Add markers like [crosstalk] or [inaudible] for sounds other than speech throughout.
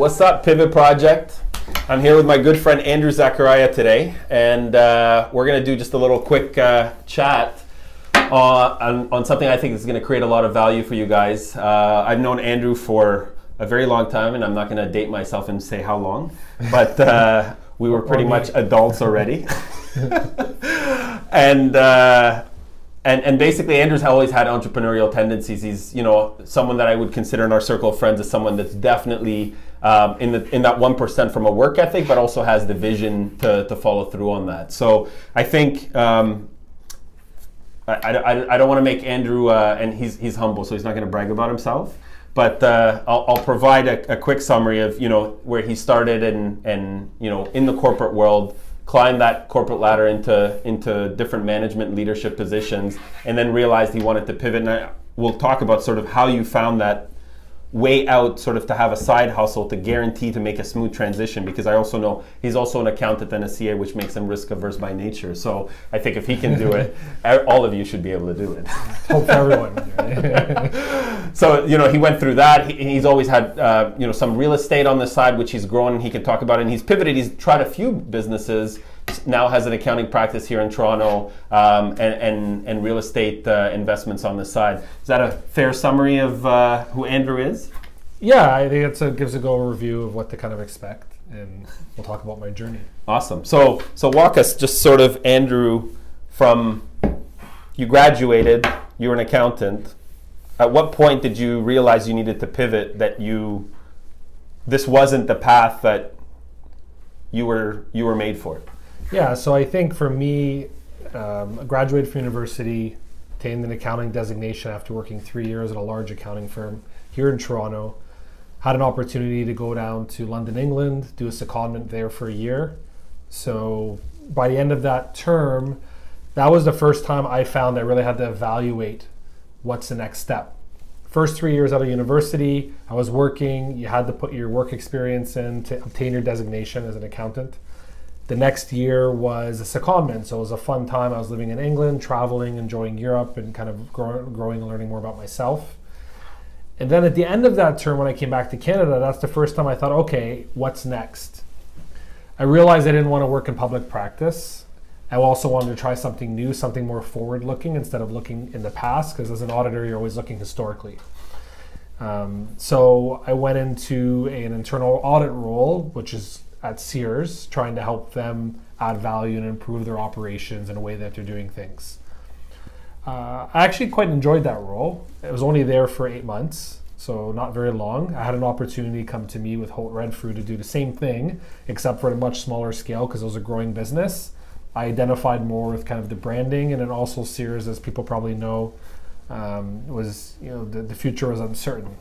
What's up, Pivot Project? I'm here with my good friend Andrew Zakharia today, and uh, we're going to do just a little quick uh, chat uh, on, on something I think is going to create a lot of value for you guys. Uh, I've known Andrew for a very long time, and I'm not going to date myself and say how long, but uh, we were pretty much adults already. [laughs] [laughs] and uh, and and basically Andrew's always had entrepreneurial tendencies. He's you know someone that I would consider in our circle of friends as someone that's definitely um, in the in that one percent from a work ethic, but also has the vision to, to follow through on that. So I think. Um, I, I, I don't want to make Andrew, uh, and he's, he's humble, so he's not going to brag about himself. But uh, I'll, I'll, provide a, a quick summary of you know where he started and and you know in the corporate world, climbed that corporate ladder into into different management leadership positions, and then realized he wanted to pivot. And I, we'll talk about sort of how you found that way out sort of to have a side hustle to guarantee to make a smooth transition because I also know he's also an accountant and a CA which makes him risk averse by nature. So I think if he can do it [laughs] all of you should be able to do it. Hope everyone. [laughs] So you know he went through that. He, he's always had uh, you know some real estate on the side which he's grown and he can talk about. It and he's pivoted. He's tried a few businesses now has an accounting practice here in Toronto um, and, and, and real estate uh, investments on the side. Is that a fair summary of uh, who Andrew is? Yeah, I think it gives a good overview of what to kind of expect, and we'll talk about my journey. Awesome. So, so walk us just sort of, Andrew, from you graduated, you're an accountant. At what point did you realize you needed to pivot? That you, this wasn't the path that you were you were made for. Yeah, so I think for me, um, I graduated from university, obtained an accounting designation after working three years at a large accounting firm here in Toronto. Had an opportunity to go down to London, England, do a secondment there for a year. So by the end of that term, that was the first time I found I really had to evaluate what's the next step. First three years out of university, I was working. You had to put your work experience in to obtain your designation as an accountant. The next year was a secondment, so it was a fun time. I was living in England, traveling, enjoying Europe, and kind of grow, growing and learning more about myself. And then at the end of that term, when I came back to Canada, that's the first time I thought, okay, what's next? I realized I didn't want to work in public practice. I also wanted to try something new, something more forward looking instead of looking in the past, because as an auditor, you're always looking historically. Um, so I went into an internal audit role, which is at Sears, trying to help them add value and improve their operations in a way that they're doing things. Uh, I actually quite enjoyed that role. It was only there for eight months, so not very long. I had an opportunity come to me with Holt Renfrew to do the same thing, except for a much smaller scale because it was a growing business. I identified more with kind of the branding, and then also Sears, as people probably know, um, was you know the, the future was uncertain.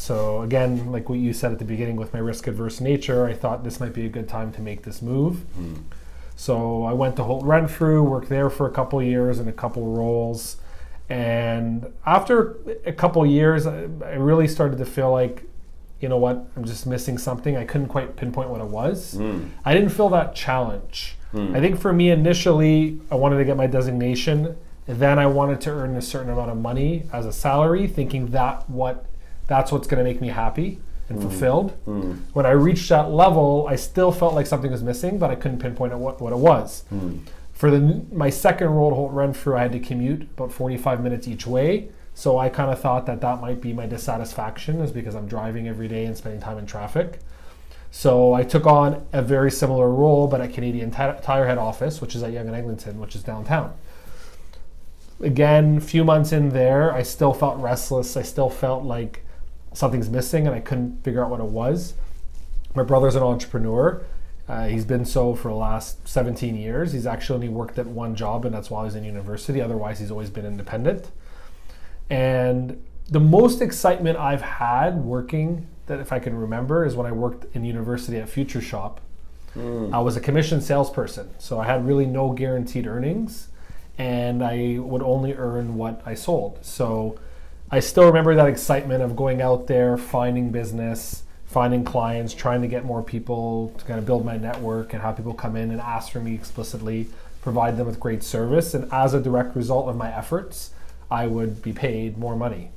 So again, like what you said at the beginning with my risk adverse nature, I thought this might be a good time to make this move. Mm. So I went to Holt Renfrew, worked there for a couple years in a couple roles, and after a couple years, I, I really started to feel like, you know what, I'm just missing something. I couldn't quite pinpoint what it was. Mm. I didn't feel that challenge. Mm. I think for me initially, I wanted to get my designation. Then I wanted to earn a certain amount of money as a salary, thinking that what that's what's going to make me happy and mm. fulfilled. Mm. When I reached that level, I still felt like something was missing, but I couldn't pinpoint what, what it was. Mm. For the, my second role to Holt Renfrew, I had to commute about 45 minutes each way. So I kind of thought that that might be my dissatisfaction, is because I'm driving every day and spending time in traffic. So I took on a very similar role, but at Canadian Tire Head Office, which is at Yonge and Eglinton, which is downtown. Again, a few months in there, I still felt restless. I still felt like something's missing and I couldn't figure out what it was. My brother's an entrepreneur. Uh, he's been so for the last 17 years. He's actually only worked at one job, and that's while he's in university. Otherwise, he's always been independent. And the most excitement I've had working, that if I can remember, is when I worked in university at Future Shop. Mm. I was a commission salesperson, so I had really no guaranteed earnings, and I would only earn what I sold. So I still remember that excitement of going out there, finding business, finding clients, trying to get more people to kind of build my network and have people come in and ask for me explicitly, provide them with great service. And as a direct result of my efforts, I would be paid more money.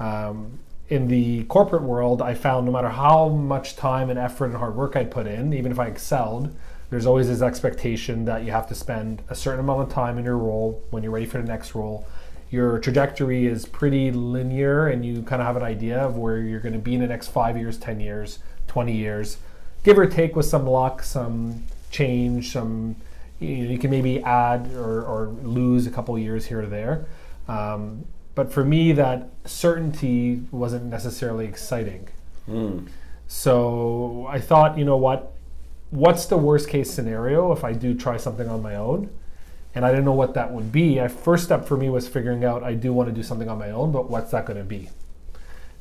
Um, in the corporate world, I found no matter how much time and effort and hard work I put in, even if I excelled, there's always this expectation that you have to spend a certain amount of time in your role when you're ready for the next role. Your trajectory is pretty linear, and you kind of have an idea of where you're going to be in the next five years, 10 years, 20 years, give or take with some luck, some change, some you, know, you can maybe add or, or lose a couple years here or there. Um, but for me, that certainty wasn't necessarily exciting. Mm. So I thought, you know what? What's the worst case scenario if I do try something on my own? And I didn't know what that would be. A first step for me was figuring out I do want to do something on my own, but what's that going to be?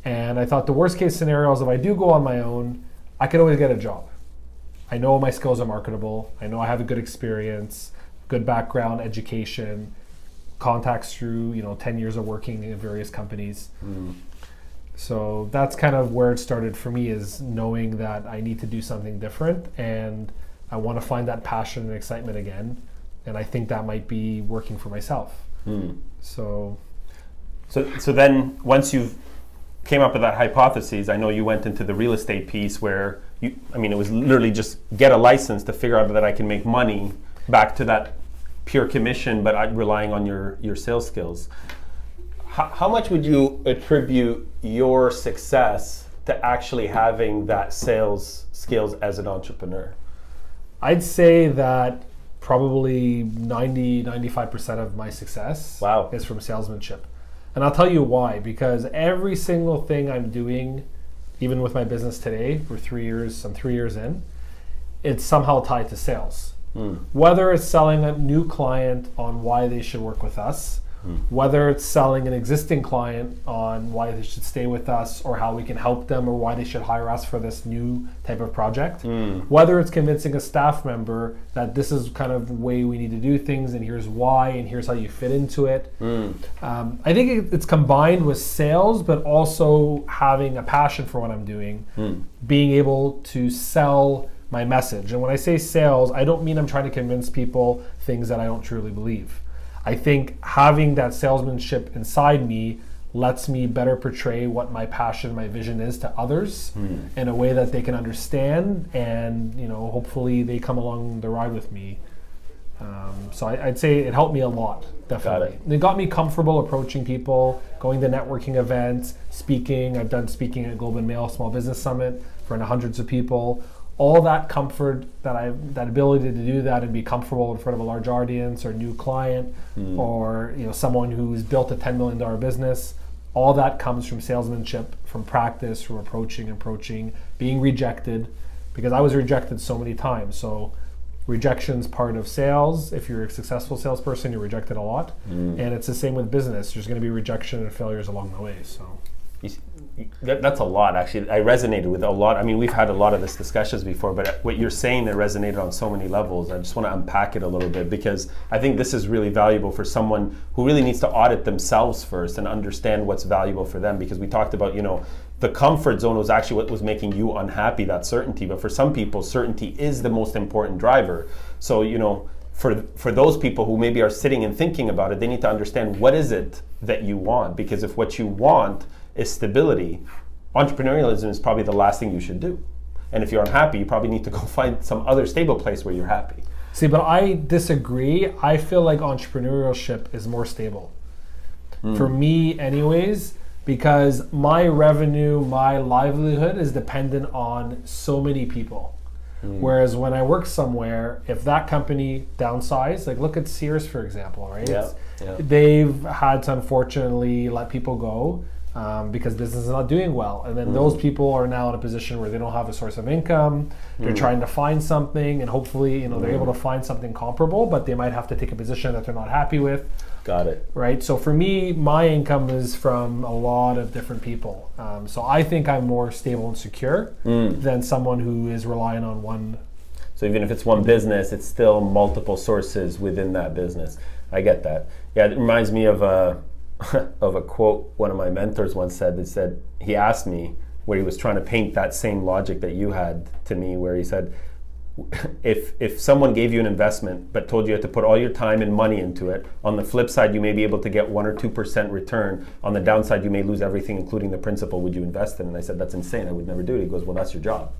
And I thought the worst case scenario is if I do go on my own, I could always get a job. I know my skills are marketable. I know I have a good experience, good background, education contacts through you know 10 years of working in various companies mm. so that's kind of where it started for me is knowing that i need to do something different and i want to find that passion and excitement again and i think that might be working for myself mm. so so so then once you've came up with that hypothesis i know you went into the real estate piece where you i mean it was literally just get a license to figure out that i can make money back to that pure commission, but relying on your, your sales skills. How, how much would you attribute your success to actually having that sales skills as an entrepreneur? I'd say that probably 90 95% of my success wow. is from salesmanship. And I'll tell you why because every single thing I'm doing even with my business today for 3 years, I'm 3 years in, it's somehow tied to sales. Mm. Whether it's selling a new client on why they should work with us, mm. whether it's selling an existing client on why they should stay with us or how we can help them or why they should hire us for this new type of project, mm. whether it's convincing a staff member that this is kind of the way we need to do things and here's why and here's how you fit into it. Um, I think it's combined with sales, but also having a passion for what I'm doing, being able to sell my message. And when I say sales, I don't mean I'm trying to convince people things that I don't truly believe. I think having that salesmanship inside me lets me better portray what my passion, my vision is to others mm. in a way that they can understand, and you know, hopefully they come along the ride with me. Um, so I, would say it helped me a lot, definitely. Got it. it got me comfortable approaching people, going to networking events, speaking. I've done speaking at Globe and Mail Small Business Summit for hundreds of people all that comfort that I that ability to do that and be comfortable in front of a large audience or new client mm. or you know someone who's built a ten million dollar business, all that comes from salesmanship, from practice, from approaching, approaching, being rejected, because I was rejected so many times. So rejection's part of sales. If you're a successful salesperson, you're rejected a lot, mm. and it's the same with business. There's going to be rejection and failures along the way. So that, that's a lot actually. I resonated with a lot. I mean we've had a lot of this discussions before but what you're saying that resonated on so many levels i just want to unpack it a little bit because i think this is really valuable for someone who really needs to audit themselves first and understand what's valuable for them because we talked about you know the comfort zone was actually what was making you unhappy that certainty. But for some people certainty is the most important driver. So you know for for those people who maybe are sitting and thinking about it they need to understand what is it that you want because if what you want is stability, entrepreneurialism is probably the last thing you should do. And if you're unhappy, you probably need to go [laughs] find some other stable place where you're happy. See, but I disagree. I feel like entrepreneurship is more stable. Mm. For me, anyways, because my revenue, my livelihood is dependent on so many people. Mm. Whereas when I work somewhere, if that company downsized, like look at Sears for example, right? Yeah, yeah. They've had to unfortunately let people go um, because business is not doing well. And then Mm. those people are now in a position where they don't have a source of income. They're Mm. trying to find something, and hopefully, you know, they're able to find something comparable, but they might have to take a position that they're not happy with. Got it. Right. So for me, my income is from a lot of different people. Um, so I think I'm more stable and secure Mm. than someone who is relying on one. So even if it's one business, it's still multiple sources within that business. I get that. Yeah, it reminds me of a [laughs] of a quote one of my mentors once said that said he asked me where he was trying to paint that same logic that you had to me where he said [laughs] if if someone gave you an investment but told you had to put all your time and money into it, on the flip side you may be able to get one or two percent return. On the downside, you may lose everything, including the principal. Would you invest in? And I said that's insane. I would never do it. He goes, well, that's your job.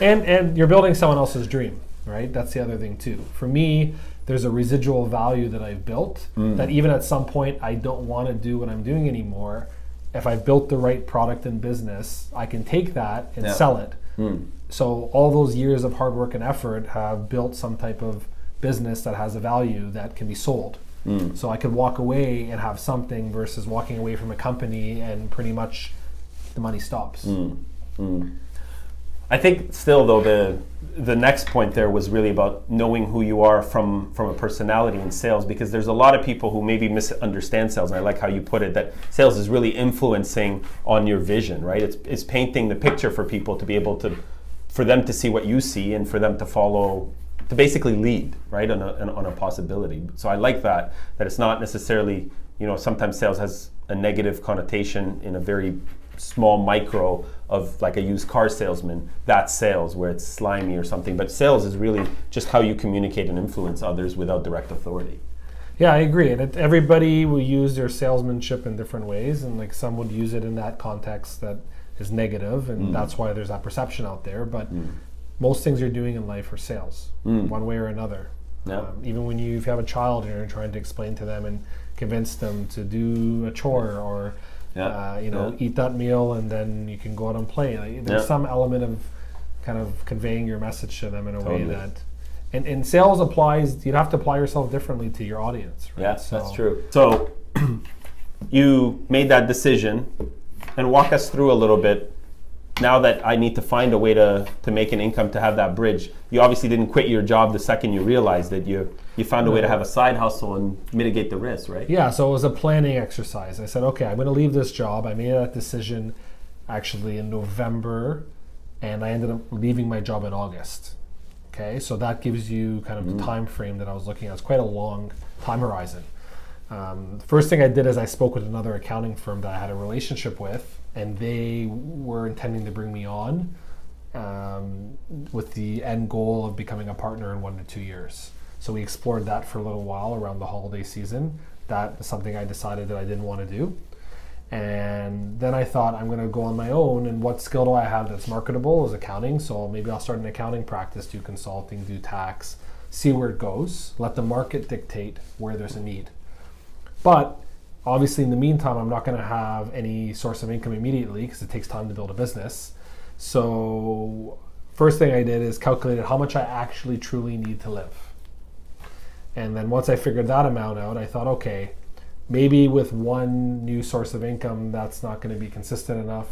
and and you're building someone else's dream, right? That's the other thing too. For me, there's a residual value that I've built Mm. that even at some point I don't want to do what I'm doing anymore. If I've built the right product and business, I can take that and Yeah. sell it. Mm. So all those years of hard work and effort have built some type of business that has a value that can be sold. Mm. So I could walk away and have something versus walking away from a company and pretty much the money stops. I think still though the the next point there was really about knowing who you are from from a personality in sales because there's a lot of people who maybe misunderstand sales and I like how you put it that sales is really influencing on your vision right? It's it's painting the picture for people to be able to for them to see what you see and for them to follow to basically lead right on a on a possibility. So I like that that it's not necessarily you know sometimes sales has a negative connotation in a very small micro of like a used car salesman that's sales where it's slimy or something but sales is really just how you communicate and influence others without direct authority Yeah, I agree. And it, everybody will use their salesmanship in different ways, and like some would use it in that context that is negative, and mm. that's why there's that perception out there. But mm. most things you're doing in life are sales, mm. one way or another. Yeah. Um, even when you, if you have a child and you're trying to explain to them and convince them to do a chore or Yeah. uh, you know Yeah. eat that meal and then you can go out and play. Like, there's Yeah. some element of kind of conveying your message to them in a Totally. way that. And, and sales applies. You'd have to apply yourself differently to your audience. Right? yeah So- that's true so [clears throat] you made that decision and walk us through a little bit now that I need to find a way to, to make an income to have that bridge, you obviously didn't quit your job the second you realized that you you found a way to have a side hustle and mitigate the risk, right? Yeah, so it was a planning exercise. I said, okay, I'm going to leave this job. I made that decision actually in November, and I ended up leaving my job in August. Okay, so that gives you kind of the time frame that I was looking at. It's quite a long time horizon. Um, first thing I did is I spoke with another accounting firm that I had a relationship with, and they were intending to bring me on um, with the end goal of becoming a partner in one to two years. So we explored that for a little while around the holiday season. That is something I decided that I didn't want to do. And then I thought I'm going to go on my own. And what skill do I have that's marketable is accounting. So maybe I'll start an accounting practice, do consulting, do tax, see where it goes, let the market dictate where there's a need. But obviously, in the meantime, I'm not going to have any source of income immediately because it takes time to build a business. So, first thing I did is calculated how much I actually truly need to live. And then once I figured that amount out, I thought, okay, maybe with one new source of income, that's not going to be consistent enough.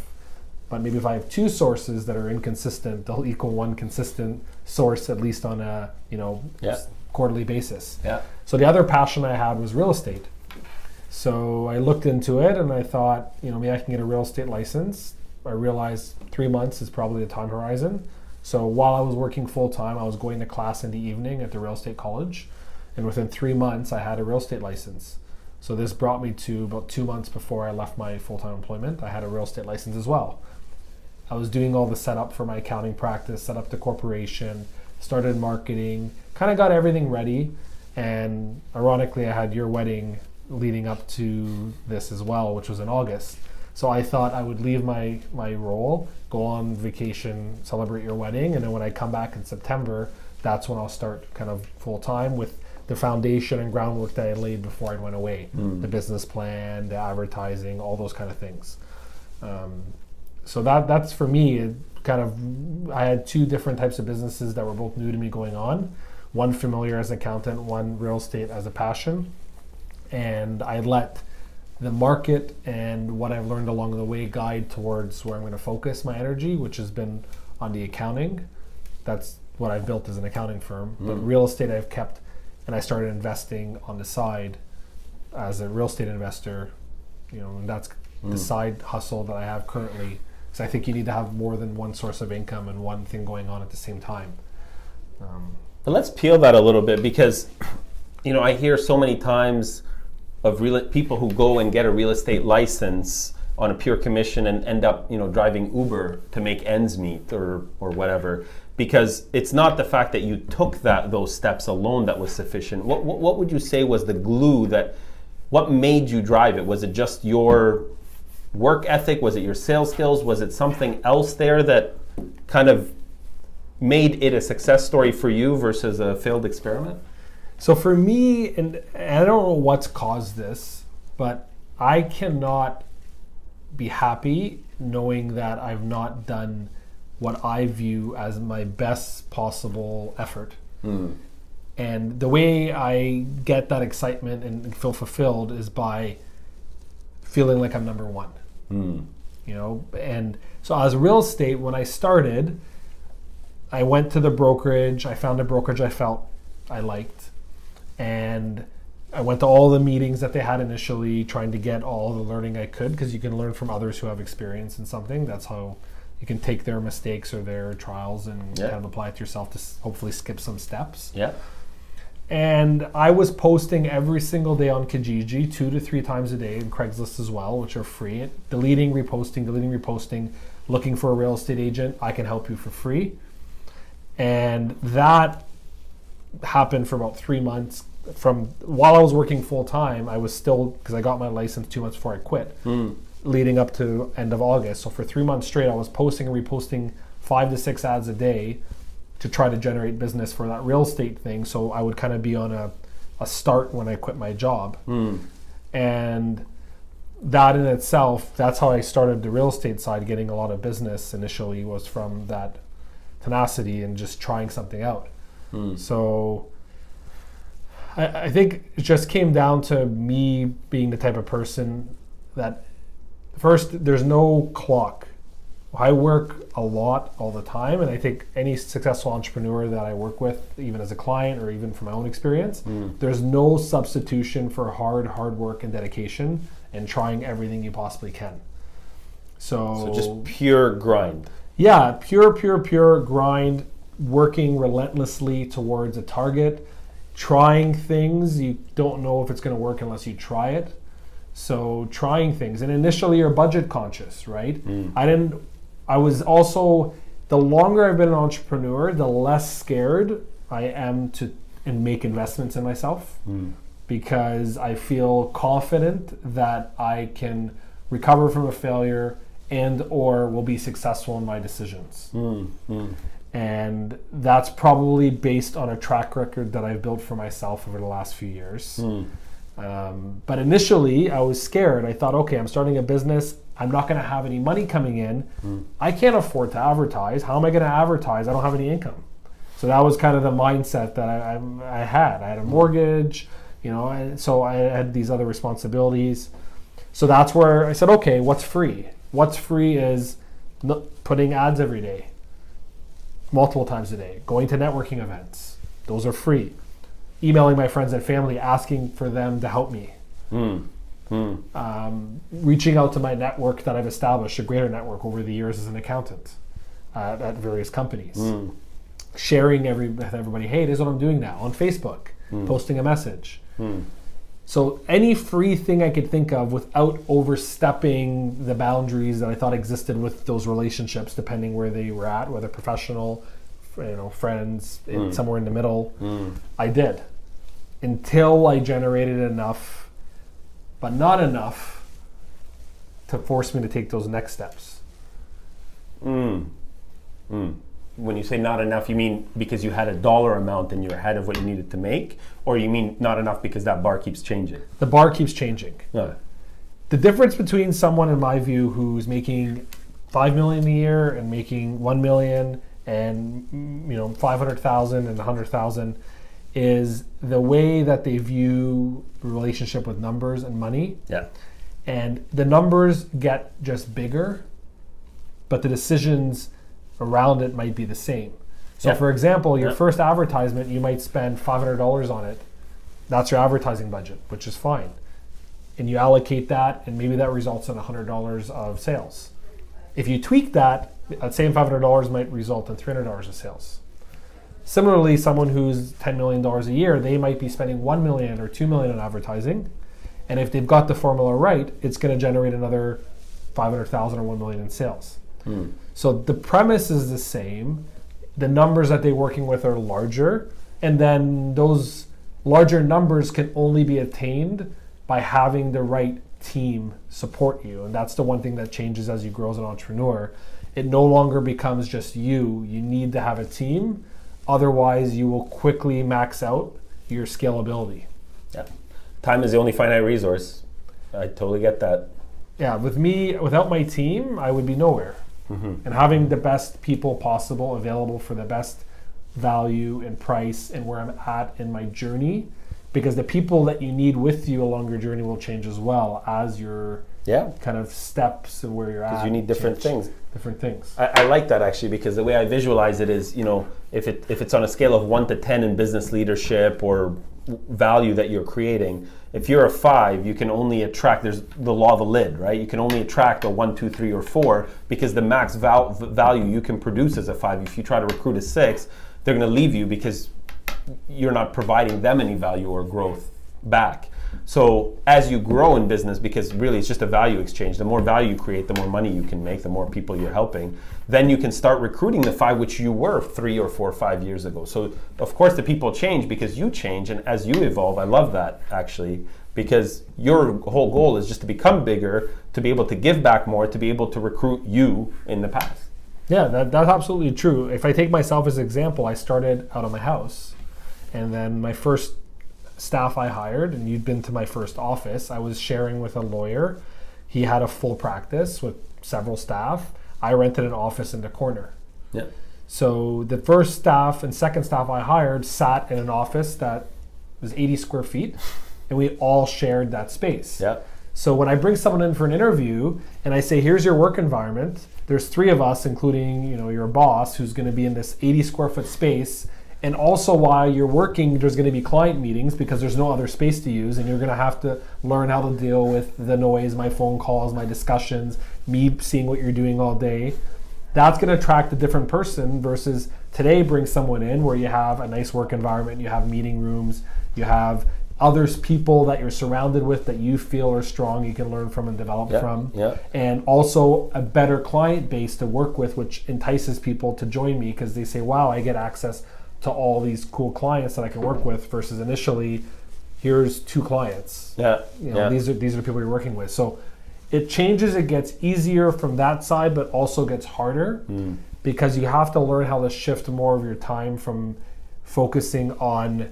But maybe if I have two sources that are inconsistent, they'll equal one consistent source at least on a you know Yeah. quarterly basis. Yeah. So the other passion I had was real estate. So I looked into it and I thought, you know, maybe I can get a real estate license. I realized three months is probably the time horizon. So while I was working full time, I was going to class in the evening at the real estate college. And within three months, I had a real estate license. So this brought me to about two months before I left my full time employment. I had a real estate license as well. I was doing all the setup for my accounting practice, set up the corporation, started marketing, kind of got everything ready. And ironically, I had your wedding leading up to this as well, which was in August. So I thought I would leave my, my role, go on vacation, celebrate your wedding, and then when I come back in September, that's when I'll start kind of full time with the foundation and groundwork that I laid before I went away the business plan, the advertising, all those kind of things. Um, so that that's for me it kind of i had two different types of businesses that were both new to me going on one familiar as an accountant one real estate as a passion and i let the market and what i've learned along the way guide towards where i'm going to focus my energy which has been on the accounting. That's what i've built as an accounting firm. But real estate i've kept and i started investing on the side as a real estate investor you know and that's the side hustle that i have currently. Because i think you need to have more than one source of income and one thing going on at the same time. Um, But let's peel that a little bit because, you know, I hear so many times of real people who go and get a real estate license on a pure commission and end up, you know, driving Uber to make ends meet or or whatever. because it's not the fact that you took that those steps alone that was sufficient. What, what, what would you say was the glue that what made you drive it? Was it just your work ethic? Was it your sales skills? Was it something else there that kind of made it a success story for you versus a failed experiment? So for me, and I don't know what's caused this, but I cannot be happy knowing that I've not done what I view as my best possible effort. Mm. And the way I get that excitement and feel fulfilled is by feeling like I'm number one. Mm. You know, and so as real estate, when I started, I went to the brokerage. I found a brokerage I felt I liked, and I went to all the meetings that they had initially, trying to get all the learning I could because you can learn from others who have experience in something. That's how you can take their mistakes or their trials and Yeah. kind of apply it to yourself to hopefully skip some steps. Yeah. And I was posting every single day on Kijiji, two to three times a day, and Craigslist as well, which are free. Deleting, reposting, deleting, reposting, looking for a real estate agent. I can help you for free. And that happened for about three months. From while I was working full time, I was still because I got my license two months before I quit, Mm. leading up to end of August. So for three months straight, I was posting and reposting five to six ads a day to try to generate business for that real estate thing. So I would kind of be on a, a start when I quit my job. Mm. And that in itself, that's how I started the real estate side, getting a lot of business initially was from that tenacity and just trying something out. Mm. So I, I think it just came down to me being the type of person that first there's no clock. I work a lot all the time, and I think any successful entrepreneur that I work with, even as a client or even from my own experience, Mm. there's no substitution for hard, hard work and dedication and trying everything you possibly can. So, So just pure grind. yeah, pure, pure, pure grind, working relentlessly towards a target, trying things. You don't know if it's going to work unless you try it. So trying things, and initially you're budget conscious, right? Mm. I didn't. I was also the longer I've been an entrepreneur, the less scared I am to and make investments in myself mm. because I feel confident that I can recover from a failure and or will be successful in my decisions. Mm. mm. Mm. And that's probably based on a track record that I've built for myself over the last few years. Mm. Um, but initially, I was scared. I thought, okay, I'm starting a business. I'm not going to have any money coming in. I can't afford to advertise. How am I going to advertise? I don't have any income. So that was kind of the mindset that I, I, I had. I had a mortgage, you know, and so I had these other responsibilities. So that's where I said, okay, what's free? What's free is putting ads every day, multiple times a day, going to networking events. Those are free. Emailing my friends and family, asking for them to help me. Mm. Mm. Um, reaching out to my network that I've established, a greater network over the years as an accountant uh, at various companies. Mm. Sharing every, with everybody, hey, this is what I'm doing now on Facebook, posting a message. Mm. So any free thing I could think of without overstepping the boundaries that I thought existed with those relationships, depending where they were at, whether professional, you know, friends, in, somewhere in the middle, Mm. I did until I generated enough, but not enough to force me to take those next steps. Mm. Mm. When you say not enough, you mean because you had a dollar amount and you're ahead of what you needed to make, or you mean not enough because that bar keeps changing? The bar keeps changing. No. the difference between someone in my view who's making 5 million a year and making 1 million and you know 500,000 and a 100,000 is the way that they view relationship with numbers and money Yeah. and the numbers get just bigger but the decisions around it might be the same. So Yeah. for example your Yeah. first advertisement you might spend $500 on it. That's your advertising budget which is fine. And you allocate that and maybe that results in $100 of sales. If you tweak that that same $500 might result in $300 of sales. Similarly someone who's $10 million a year they might be spending 1 million or 2 million on advertising. And if they've got the formula right it's going to generate another 500000 or 1 million in sales. Mm. So the premise is the same the numbers that they're working with are larger, and then those larger numbers can only be attained by having the right team support you. And that's the one thing that changes as you grow as an entrepreneur. It no longer becomes just you. You need to have a team. Otherwise, you will quickly max out your scalability. Yeah. Time is the only finite resource. I totally get that. Yeah, with me, without my team, I would be nowhere. Mm-hmm. And having the best people possible available for the best value and price and where I'm at in my journey because the people that you need with you along your journey will change as well as your yeah kind of steps and where you're at. Because you need different change. things. Different things. I, I, like that actually because the way I visualize it is, you know, if it if it's on a scale of one to ten in business leadership or value that you're creating, if you're a five, you can only attract. There's the law of the lid, right? You can only attract a one, two, three, or four because the max val- value you can produce as a five. If you try to recruit a six, they're going to leave you because you're not providing them any value or growth back. So as you grow in business, because really it's just a value exchange, the more value you create, the more money you can make, the more people you're helping, then you can start recruiting the five which you were three or four or five years ago. So of course the people change because you change and as you evolve, I love that actually, because your whole goal is just to become bigger, to be able to give back more, to be able to recruit you in the past. Yeah, that, that's absolutely true. If I take myself as an example, I started out of my house and then my first staff I hired, and you'd been to my first office, I was sharing with a lawyer. He had a full practice with several staff. I rented an office in the corner. Yeah. So the first staff and second staff I hired sat in an office that was 80 square feet, and we all shared that space. Yeah. So when I bring someone in for an interview and I say, "Here's your work environment," there's three of us, including you know your boss, who's going to be in this 80 square foot space and also while you're working there's going to be client meetings because there's no other space to use and you're going to have to learn how to deal with the noise my phone calls my discussions me seeing what you're doing all day that's going to attract a different person versus today bring someone in where you have a nice work environment you have meeting rooms you have others people that you're surrounded with that you feel are strong you can learn from and develop yeah, from yeah. and also a better client base to work with which entices people to join me because they say wow i get access to all these cool clients that I can work with versus initially here's two clients. Yeah. You know, yeah. these are these are the people you're working with. So it changes, it gets easier from that side, but also gets harder mm. because you have to learn how to shift more of your time from focusing on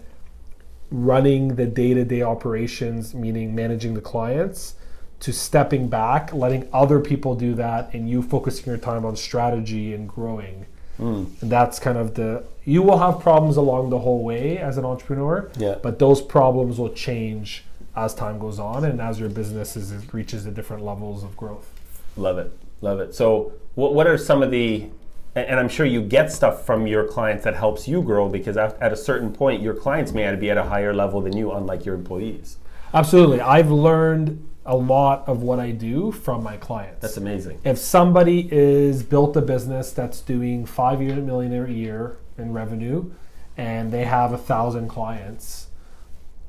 running the day-to-day operations, meaning managing the clients, to stepping back, letting other people do that, and you focusing your time on strategy and growing. Mm. And that's kind of the you will have problems along the whole way as an entrepreneur. Yeah. But those problems will change as time goes on and as your business is, reaches the different levels of growth. Love it. Love it. So what what are some of the and I'm sure you get stuff from your clients that helps you grow because at a certain point your clients may be at a higher level than you unlike your employees. Absolutely. I've learned a lot of what I do from my clients. That's amazing. If somebody is built a business that's doing five unit millionaire a year in revenue and they have a thousand clients,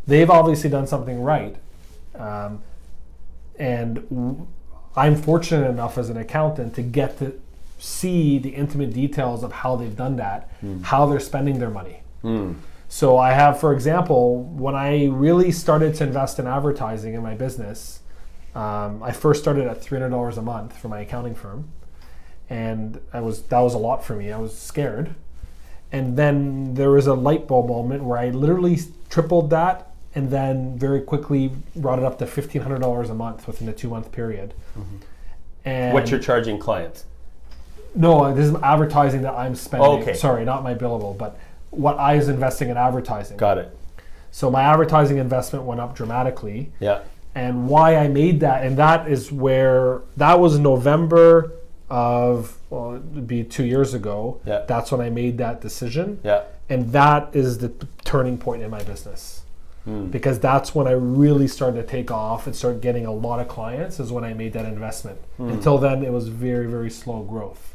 they've obviously done something right. Um, and w- I'm fortunate enough as an accountant to get to see the intimate details of how they've done that, mm. how they're spending their money. Mm. So I have, for example, when I really started to invest in advertising in my business, um, I first started at three hundred dollars a month for my accounting firm, and I was that was a lot for me. I was scared, and then there was a light bulb moment where I literally tripled that, and then very quickly brought it up to fifteen hundred dollars a month within a two month period. Mm-hmm. And what you're charging clients? No, this is advertising that I'm spending. Oh, okay. Sorry, not my billable, but what I was investing in advertising. Got it. So my advertising investment went up dramatically. Yeah and why I made that. And that is where that was November of well, it'd be two years ago. Yeah. That's when I made that decision. Yeah. And that is the turning point in my business. Mm. Because that's when I really started to take off and start getting a lot of clients is when I made that investment. Mm. Until then, it was very, very slow growth.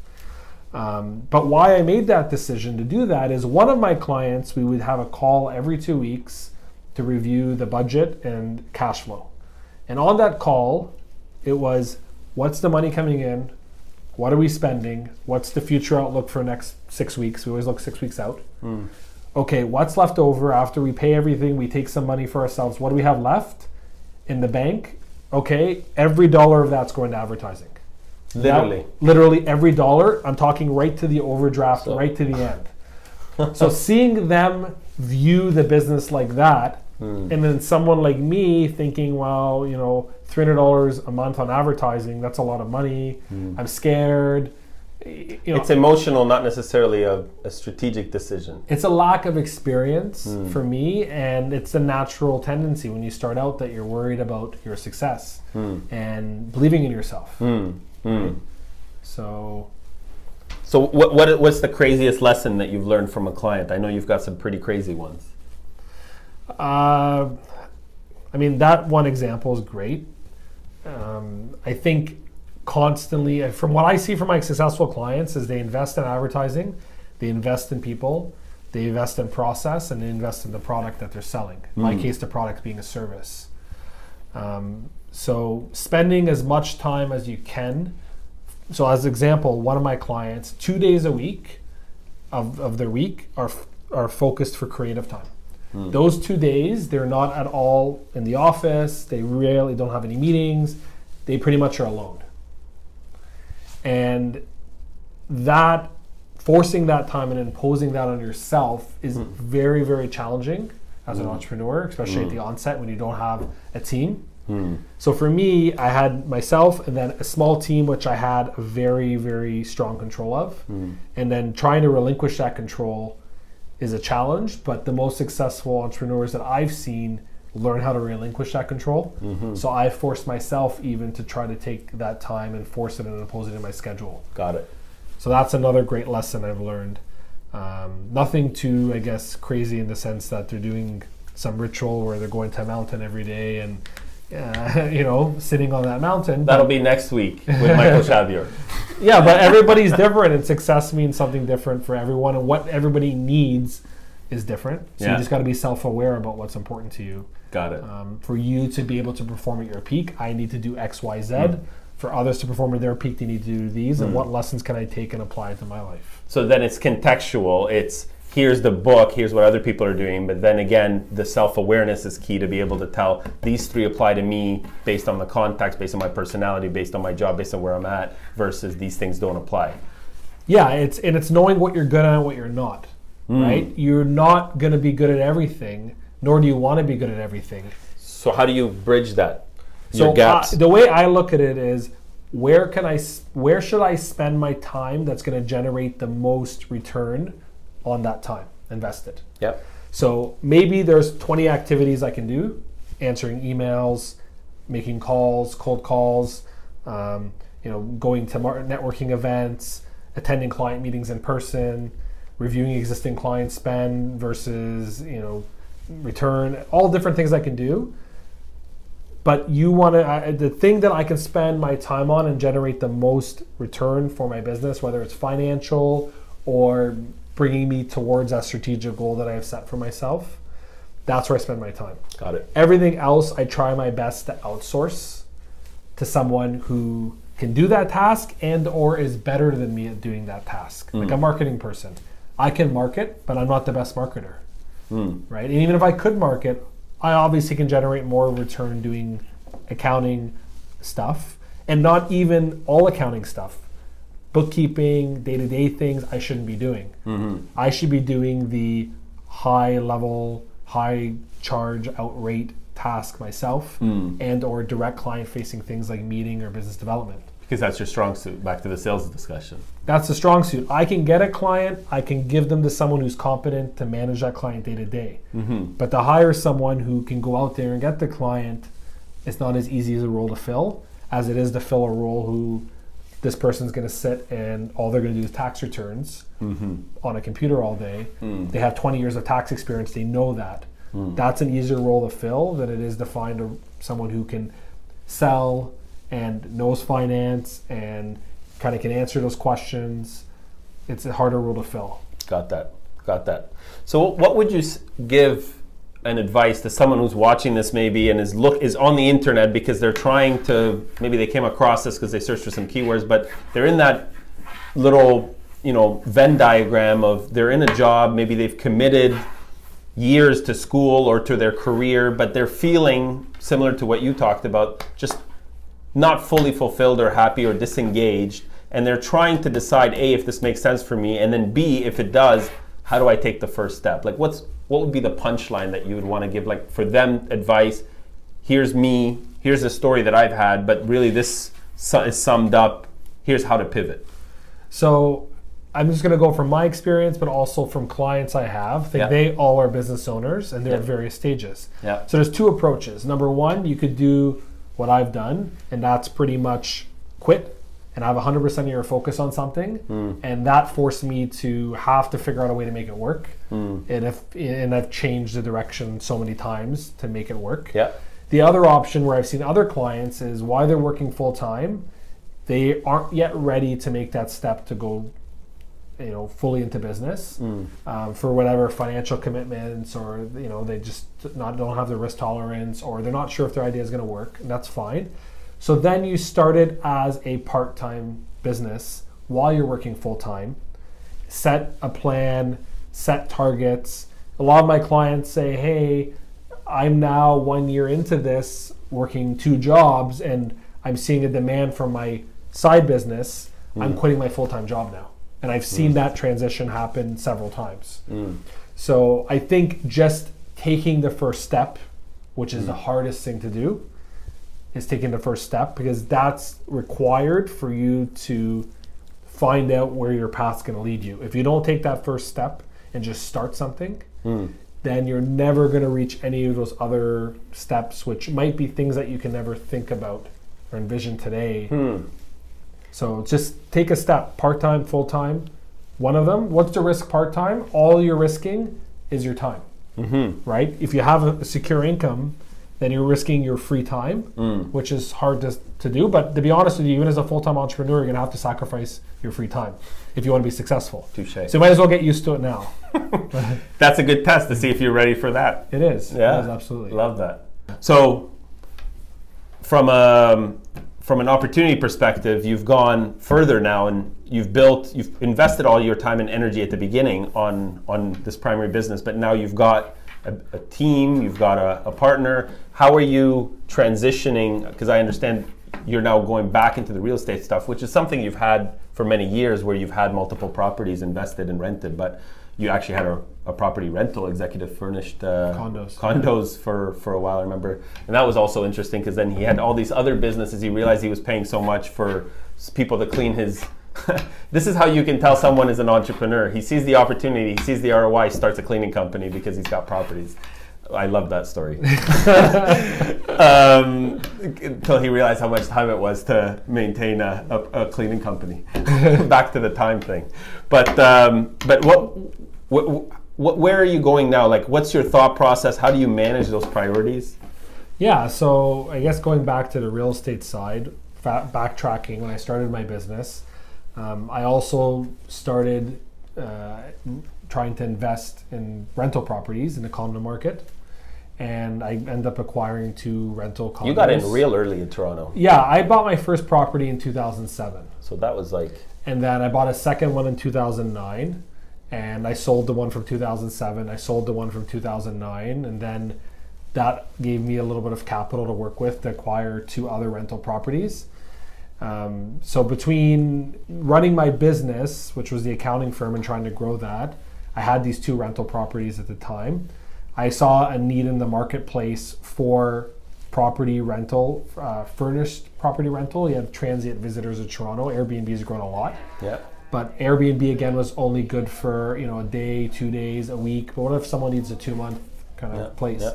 Um, but why I made that decision to do that is one of my clients, we would have a call every two weeks to review the budget and cash flow. And on that call, it was what's the money coming in? What are we spending? What's the future outlook for next six weeks? We always look six weeks out. Hmm. Okay, what's left over after we pay everything? We take some money for ourselves. What do we have left in the bank? Okay, every dollar of that's going to advertising. Literally. Now, literally every dollar. I'm talking right to the overdraft, So- right to the end. [laughs] so seeing them view the business like that, Hmm. and then someone like me thinking, well, you know, three hundred dollars a month on advertising, that's a lot of money. I'm scared. You know, It's emotional, not necessarily a, a strategic decision. it's a lack of experience Hmm. for me and it's a natural tendency when you start out that you're worried about your success Hmm. and believing in yourself Mm. So So, what, what what's the craziest lesson that you've learned from a client? I know you've got some pretty crazy ones. Uh, i mean that one example is great um, i think constantly uh, from what i see from my successful clients is they invest in advertising they invest in people they invest in process and they invest in the product that they're selling in my case the product being a service Um, so spending as much time as you can. So as example, one of my clients, two days a week of, of their week are are focused for creative time. Hmm. Those two days, they're not at all in the office. They rarely don't have any meetings. They pretty much are alone. And that forcing that time and imposing that on yourself is hmm. very, very challenging as an hmm. entrepreneur, especially at the onset when you don't have a team. So for me, I had myself and then a small team, which I had a very, very strong control of. And then trying to relinquish that control is a challenge, but the most successful entrepreneurs that I've seen learn how to relinquish that control. So I forced myself even to try to take that time and force it and impose it in my schedule. Got it. So that's another great lesson I've learned. Um, nothing too, I guess, crazy in the sense that they're doing some ritual where they're going to a mountain every day and, uh, [laughs] you know, sitting on that mountain. That'll be next week with Michael [laughs] Xavier. yeah, but everybody's different, and success means something different for everyone, and what everybody needs is different. So Yeah. you just got to be self-aware about what's important to you. Got it. Um, for you to be able to perform at your peak, I need to do X, Y, Z. For others to perform at their peak, they need to do these. And what lessons can I take and apply to my life? So then it's contextual. It's here's the book, here's what other people are doing. But then again, the self awareness is key to be able to tell these three apply to me based on the context, based on my personality, based on my job, based on where I'm at, versus these things don't apply. Yeah, it's and it's knowing what you're good at and what you're not. Right? You're not going to be good at everything, nor do you want to be good at everything. So how do you bridge that? So Your gaps. uh, the way I look at it is, where can I where should I spend my time that's going to generate the most return on that time invested? yep. So maybe there's 20 activities I can do: answering emails, making calls, cold calls, um, you know, going to networking events, attending client meetings in person, reviewing existing client spend versus you know return. All different things I can do. But you want to the thing that I can spend my time on and generate the most return for my business, whether it's financial or bringing me towards that strategic goal that I have set for myself. That's where I spend my time. Got it. Everything else, I try my best to outsource to someone who can do that task and or is better than me at doing that task. Like hmm. a marketing person, I can market, but I'm not the best marketer, hmm. right? And even if I could market, I obviously can generate more return doing accounting stuff, and not even all accounting stuff. Bookkeeping, day to day things I shouldn't be doing. Mm-hmm. I should be doing the high level, high charge outrate task myself hmm. and or direct client facing things like meeting or business development. Because that's your strong suit. Back to the sales discussion. That's the strong suit. I can get a client, I can give them to someone who's competent to manage that client day to day. But to hire someone who can go out there and get the client, it's not as easy as a role to fill as it is to fill a role who this person's going to sit and all they're going to do is tax returns mm-hmm. on a computer all day. Hmm. They have 20 years of tax experience, they know that. Hmm. That's an easier role to fill than it is to find a, someone who can sell and knows finance and kind of can answer those questions. It's a harder role to fill. Got that. Got that. So, what would you give an advice to someone who's watching this maybe and is look is on the internet because they're trying to maybe they came across this because they searched for some keywords, but they're in that little you know Venn diagram of they're in a job, maybe they've committed years to school or to their career, but they're feeling similar to what you talked about, just not fully fulfilled or happy or disengaged, and they're trying to decide a if this makes sense for me, and then b if it does, how do I take the first step? Like what's what would be the punchline that you would want to give like for them advice? Here's me, here's a story that I've had, but really this is summed up. Here's how to pivot. So I'm just going to go from my experience, but also from clients I have. They, Yeah. they all are business owners and they're Yeah. at various stages. Yeah. So there's two approaches. Number one, you could do what I've done, and that's pretty much quit and I have 100% of your focus on something. Hmm. And that forced me to have to figure out a way to make it work. Hmm. And if and I've changed the direction so many times to make it work. Yeah. The other option where I've seen other clients is why they're working full time, they aren't yet ready to make that step to go, you know, fully into business um, for whatever financial commitments, or you know, they just not don't have the risk tolerance, or they're not sure if their idea is going to work. And that's fine. So then you started as a part time business while you're working full time. Set a plan, set targets. A lot of my clients say, "Hey, I'm now one year into this, working two jobs, and I'm seeing a demand for my side business. I'm mm. quitting my full time job now. And I've seen mm. that transition happen several times. Mm. So I think just taking the first step, which is the hardest thing to do, is taking the first step because that's required for you to find out where your path's going to lead you. If you don't take that first step and just start something, then you're never going to reach any of those other steps, which might be things that you can never think about or envision today. So just take a step part time, full time. One of them, what's the risk part time? All you're risking is your time, mm-hmm. right? If you have a secure income, then you're risking your free time, mm. which is hard to, to do. But to be honest with you, even as a full time entrepreneur, you're going to have to sacrifice your free time if you want to be successful. Touche. So you might as well get used to it now. [laughs] That's a good test to see if you're ready for that. It is. Yeah, It is absolutely. love that. So, from a from an opportunity perspective, you've gone further now, and you've built, you've invested all your time and energy at the beginning on on this primary business, but now you've got a, a team, you've got a, a partner. How are you transitioning? Because I understand you're now going back into the real estate stuff, which is something you've had for many years, where you've had multiple properties invested and rented, but you actually had a, a property rental executive furnished uh, Condos. condos for for a while. I remember, and that was also interesting because then he had all these other businesses. He realized he was paying so much for people to clean his. [laughs] this is how you can tell someone is an entrepreneur. He sees the opportunity, he sees the ROI, starts a cleaning company because he's got properties. I love that story. [laughs] um, until he realized how much time it was to maintain a, a, a cleaning company. [laughs] Back to the time thing, but um, but what, what what where are you going now? Like, what's your thought process? How do you manage those priorities? Yeah, so I guess going back to the real estate side, backtracking when I started my business, um, I also started uh, trying to invest in rental properties in the condo market, and I end up acquiring two rental condos. You got in real early in Toronto, Yeah, I bought my first property in 2007, so that was like and then I bought a second one in 2009, and I sold the one from 2007. I sold the one from 2009, and then that gave me a little bit of capital to work with to acquire two other rental properties. Um, so between running my business, which was the accounting firm, and trying to grow that, I had these two rental properties at the time. I saw a need in the marketplace for property rental, uh, furnished property rental. You have transient visitors of Toronto. Airbnb has grown a lot, yeah. but Airbnb again was only good for you know a day, two days, a week. But what if someone needs a two month kind of Yeah, place? yeah.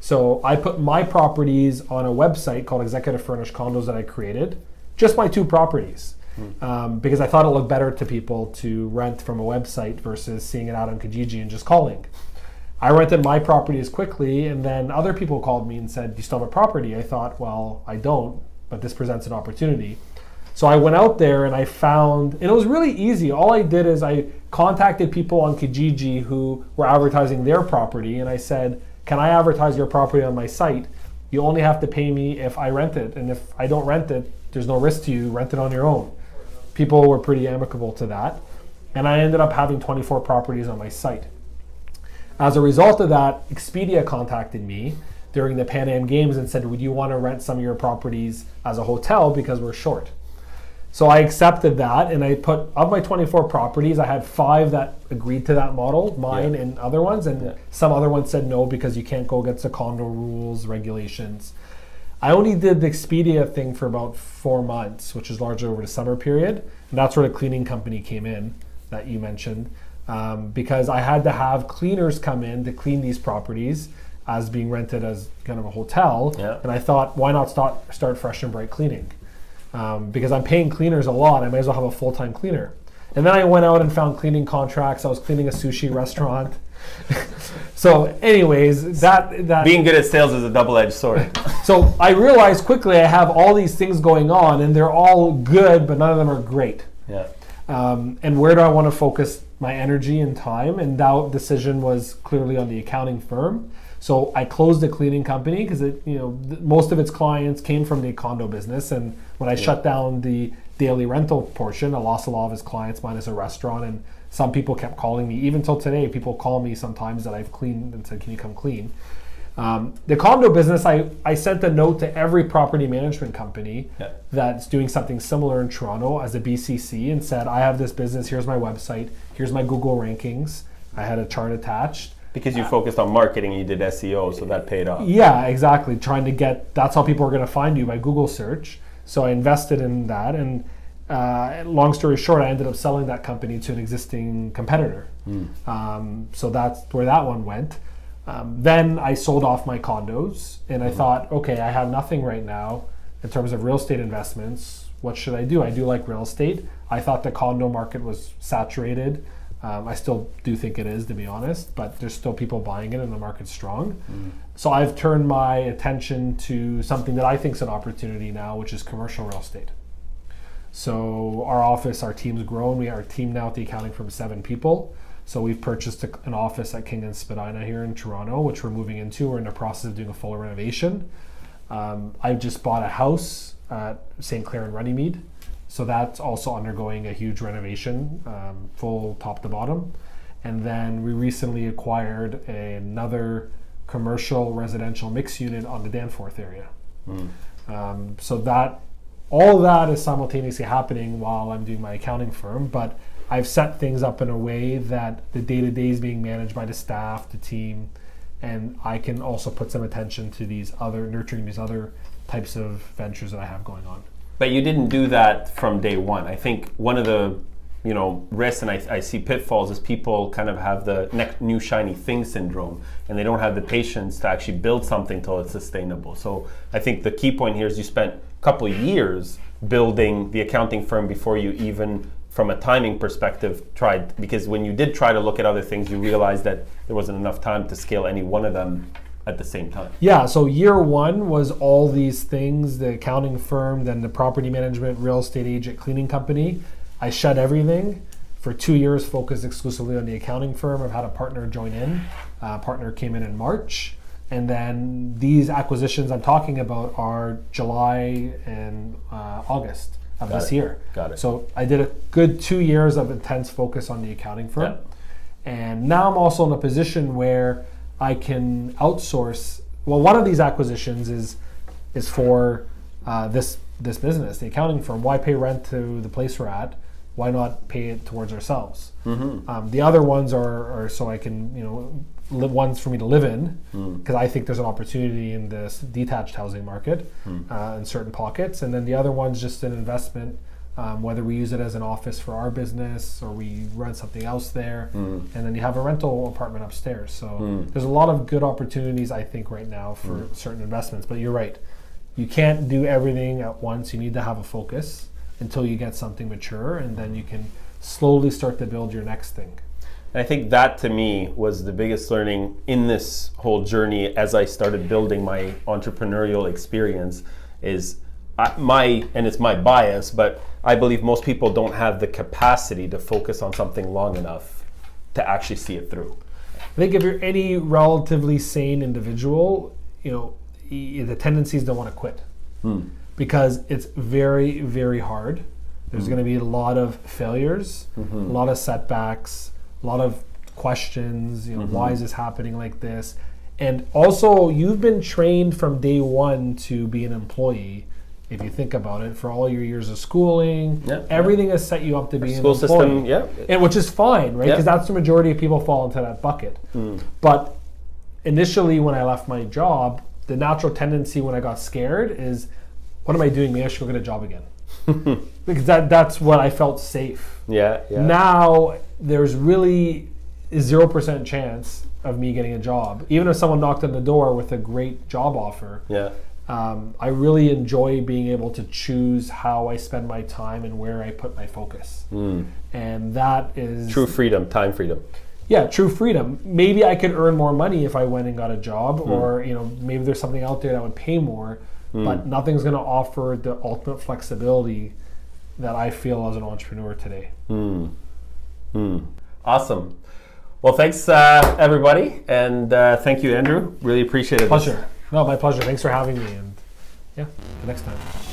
So I put my properties on a website called Executive Furnished Condos that I created, just my two properties, um, because I thought it looked better to people to rent from a website versus seeing it out on Kijiji and just calling. I rented my properties quickly, and then other people called me and said, "Do you still have a property?" I thought, "Well, I don't, but this presents an opportunity." So I went out there and I found, and it was really easy. All I did is I contacted people on Kijiji who were advertising their property, and I said, can I advertise your property on my site? You only have to pay me if I rent it, and if I don't rent it, there's no risk to you. Rent it on your own. People were pretty amicable to that, and I ended up having 24 properties on my site. As a result of that, Expedia contacted me during the Pan Am Games and said, Would you want to rent some of your properties as a hotel because we're short? So I accepted that and I put, of my 24 properties, I had five that agreed to that model, mine Yeah. and other ones, and Yeah. some other ones said no because you can't go against the condo rules, regulations. I only did the Expedia thing for about four months, which is largely over the summer period. And that's where the cleaning company came in that you mentioned. Um, because I had to have cleaners come in to clean these properties as being rented as kind of a hotel. Yeah. And I thought, why not start, start fresh and bright cleaning? Um, because I'm paying cleaners a lot, I might as well have a full time cleaner. And then I went out and found cleaning contracts. I was cleaning a sushi restaurant. [laughs] so, anyways, that that Being good at sales is a double-edged sword. [laughs] so I realized quickly I have all these things going on, and they're all good, but none of them are great. yeah. Um, and where do I want to focus my energy and time? And that decision was clearly on the accounting firm. So I closed the cleaning company because it, you know, th- most of its clients came from the condo business. And when I shut down the daily rental portion, I lost a lot of his clients minus a restaurant. And some people kept calling me, even till today. People call me sometimes that I've cleaned and said, "Can you come clean?" Um, the condo business, I, I sent a note to every property management company Yeah. that's doing something similar in Toronto as a BCC and said, I have this business, here's my website, here's my Google rankings. I had a chart attached. Because you focused on marketing, you did SEO, so that paid off. Yeah, exactly. Trying to get, that's how people are going to find you by Google search. So I invested in that. And uh, long story short, I ended up selling that company to an existing competitor. Um, so that's where that one went. Um, then I sold off my condos and I thought, okay, I have nothing right now in terms of real estate investments. What should I do? I do like real estate. I thought the condo market was saturated. Um, I still do think it is, to be honest, but there's still people buying it and the market's strong. So I've turned my attention to something that I think is an opportunity now, which is commercial real estate. So our office, our team's grown. We are team now at the accounting firm of seven people. So we've purchased a, an office at King and Spadina here in Toronto, which we're moving into. We're in the process of doing a full renovation. Um, I've just bought a house at St. Clair and Runnymede. So that's also undergoing a huge renovation, um, full top to bottom. And then we recently acquired another commercial residential mixed unit on the Danforth area. Um, so that all that is simultaneously happening while I'm doing my accounting firm, but I've set things up in a way that the day to day is being managed by the staff, the team, and I can also put some attention to these other nurturing these other types of ventures that I have going on. But you didn't do that from day one. I think one of the you know risks and I, I see pitfalls is people kind of have the new shiny thing syndrome and they don't have the patience to actually build something till it's sustainable. So I think the key point here is you spent a couple of years building the accounting firm before you even from a timing perspective tried because when you did try to look at other things you realized that there wasn't enough time to scale any one of them at the same time. Yeah, so year one was all these things the accounting firm, then the property management, real estate agent, cleaning company. I shut everything for two years, focused exclusively on the accounting firm. I've had a partner join in. Uh, partner came in in March. And then these acquisitions I'm talking about are July and uh, August of Got this it. year. Got it. So I did a good two years of intense focus on the accounting firm. Yeah. And now I'm also in a position where I can outsource. Well, one of these acquisitions is is for uh, this this business, the accounting firm. Why pay rent to the place we're at? Why not pay it towards ourselves? Um, the other ones are, are so I can you know live ones for me to live in because I think there's an opportunity in this detached housing market uh, in certain pockets, and then the other one's just an investment um, whether we use it as an office for our business or we rent something else there, and then you have a rental apartment upstairs. So there's a lot of good opportunities, I think, right now for certain investments. But you're right, you can't do everything at once. You need to have a focus until you get something mature, and then you can slowly start to build your next thing. And I think that to me was the biggest learning in this whole journey as I started building my entrepreneurial experience is I, my and it's my bias, but I believe most people don't have the capacity to focus on something long enough to actually see it through. I think if you're any relatively sane individual, you know, the tendencies don't want to quit hmm. Because it's very, very hard. There's mm. going to be a lot of failures, mm-hmm. a lot of setbacks, a lot of questions. You know, why is mm-hmm. this happening like this? And also, you've been trained from day one to be an employee. If you think about it, for all your years of schooling, Yeah, yeah. everything has set you up to be School an employee. system, yeah. and which is fine, right? Yeah. Because that's the majority of people fall into that bucket. Mm. But initially, when I left my job, the natural tendency when I got scared is, what am I doing? Maybe I should go get a job again. [laughs] because that that's what I felt safe. Yeah, yeah. Now there's really zero percent chance of me getting a job, even if someone knocked on the door with a great job offer. yeah. Um, I really enjoy being able to choose how I spend my time and where I put my focus, and that is True freedom, time freedom. yeah, true freedom. Maybe I could earn more money if I went and got a job, or you know, maybe there's something out there that would pay more, but nothing's going to offer the ultimate flexibility that I feel as an entrepreneur today. Awesome. Well, thanks uh, everybody, and uh, thank you, Andrew. Really appreciate it. Pleasure. No, my pleasure. Thanks for having me, and yeah, the next time.